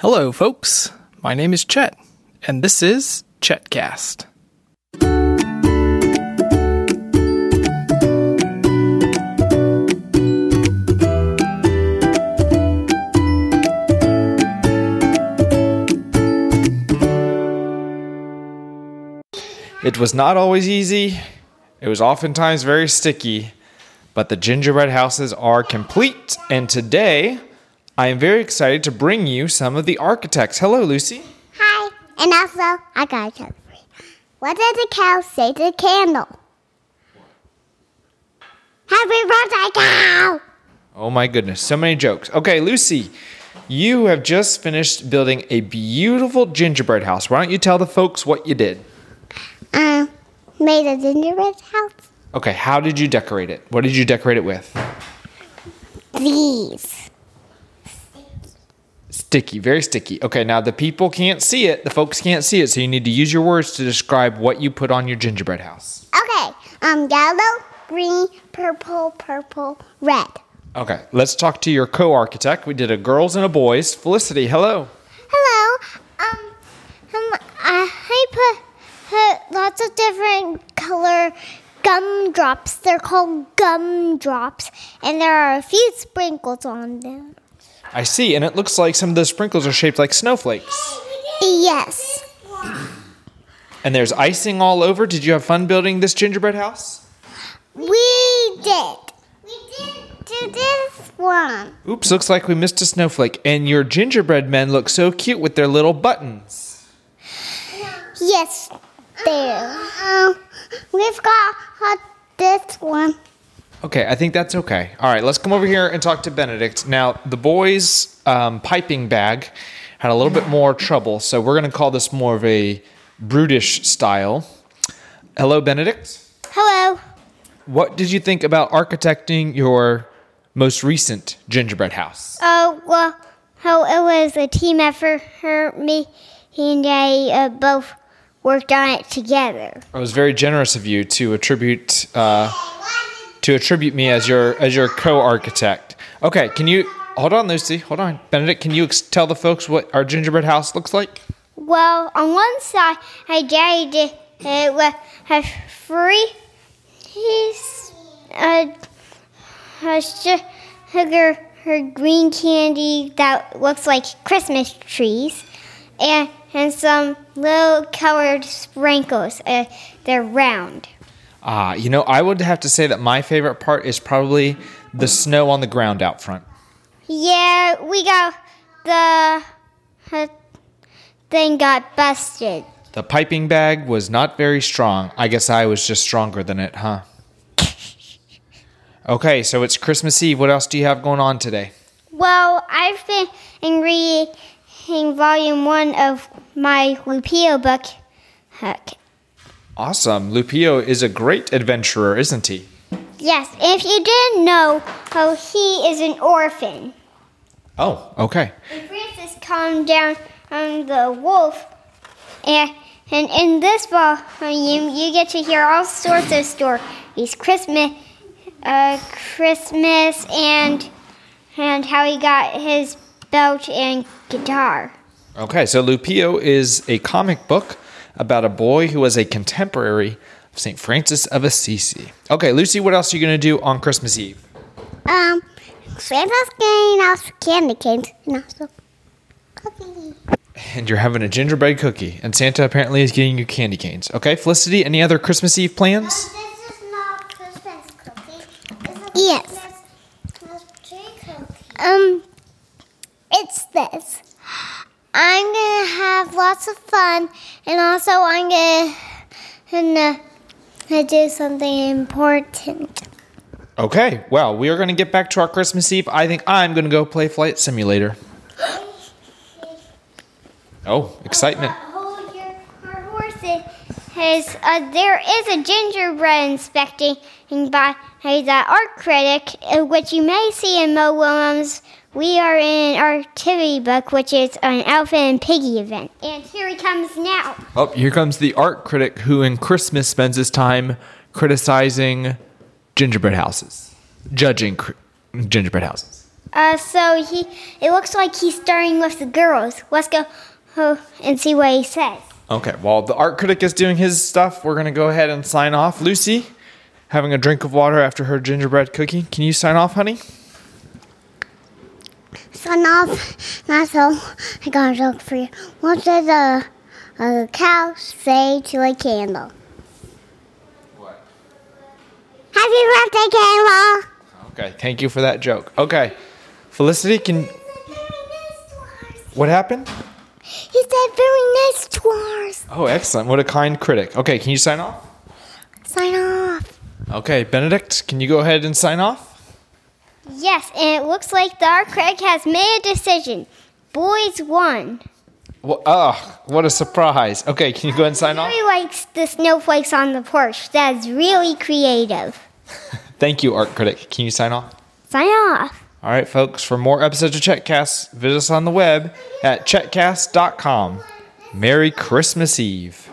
Hello, folks. My name is Chet, and this is Chetcast. It was not always easy. It was oftentimes very sticky, but the gingerbread houses are complete. And today, I am very excited to bring you some of the architects. Hello, Lucy. Hi. And also, I got a you. What did the cow say to the candle? Happy birthday, cow! Oh my goodness, so many jokes. Okay, Lucy, you have just finished building a beautiful gingerbread house. Why don't you tell the folks what you did? Um, made a gingerbread house. Okay, how did you decorate it? What did you decorate it with? These. Sticky, very sticky. Okay, now the people can't see it, the folks can't see it, so you need to use your words to describe what you put on your gingerbread house. Okay. Um, yellow, green, purple, purple, red. Okay, let's talk to your co architect. We did a girls and a boys. Felicity, hello. Hello. Um, um I put, put lots of different color gumdrops. They're called gumdrops, and there are a few sprinkles on them. I see, and it looks like some of the sprinkles are shaped like snowflakes. Yes. And there's icing all over. Did you have fun building this gingerbread house? We did. We did do this one. Oops, looks like we missed a snowflake. And your gingerbread men look so cute with their little buttons. Yes, there. Um, we've got uh, this one. Okay, I think that's okay. All right, let's come over here and talk to Benedict. Now, the boys' um, piping bag had a little bit more trouble, so we're going to call this more of a brutish style. Hello, Benedict. Hello. What did you think about architecting your most recent gingerbread house? Oh, well, how it was a team effort. Her, me, and I uh, both worked on it together. It was very generous of you to attribute uh, to attribute me as your as your co-architect. Okay, can you hold on, Lucy? Hold on, Benedict. Can you ex- tell the folks what our gingerbread house looks like? Well, on one side, I did it with have free he's uh, a sugar her green candy that looks like Christmas trees, and and some little colored sprinkles. Uh, they're round. Ah, you know, I would have to say that my favorite part is probably the snow on the ground out front. Yeah, we got the thing got busted. The piping bag was not very strong. I guess I was just stronger than it, huh? Okay, so it's Christmas Eve. What else do you have going on today? Well, I've been reading volume one of my Loupio book. Awesome. Loupio is a great adventurer, isn't he? Yes, if you didn't know, oh, he is an orphan. Oh, okay. And Francis calmed down on the wolf, and and in this volume, you get to hear all sorts of stories, Christmas, uh, Christmas, and and how he got his belt and guitar. Okay, so Loupio is a comic book about a boy who was a contemporary of St. Francis of Assisi. Okay, Lucy, what else are you going to do on Christmas Eve? Um, Santa's getting us candy canes and also cookies. And you're having a gingerbread cookie, and Santa apparently is getting you candy canes. Okay, Felicity, any other Christmas Eve plans? This is not Christmas cookie. Yes. Um, it's this. I'm gonna have lots of fun, and also I'm gonna, gonna, gonna do something important. Okay, well, we are going to get back to our Christmas Eve. I think I'm going to go play Flight Simulator. Oh, excitement. Your horses. Uh, there is a gingerbread inspecting by the art critic, uh, which you may see in Mo Willems. We are in our activity book, which is an Elephant and Piggie event. And here he comes now. Oh, here comes the art critic who in Christmas spends his time criticizing gingerbread houses, judging cr- gingerbread houses. Uh, so he, it looks like he's starting with the girls. Let's go oh, and see what he says. Okay, while the art critic is doing his stuff, we're going to go ahead and sign off. Lucy, having a drink of water after her gingerbread cookie. Can you sign off, honey? Off. So. I got a joke for you. What does a, a cow say to a candle? What? Happy birthday, candle! Okay, thank you for that joke. Okay, Felicity, can. What happened? He said very nice to ours. Oh, excellent. What a kind critic. Okay, can you sign off? Sign off. Okay, Benedict, can you go ahead and sign off? Yes, and it looks like the art critic has made a decision. Boys won. Well, oh, what a surprise. Okay, can you go ahead and sign off? Really likes the snowflakes on the porch. That's really creative. Thank you, art critic. Can you sign off? Sign off. All right, folks, for more episodes of Chetcast, visit us on the web at chetcast.com. Merry Christmas Eve.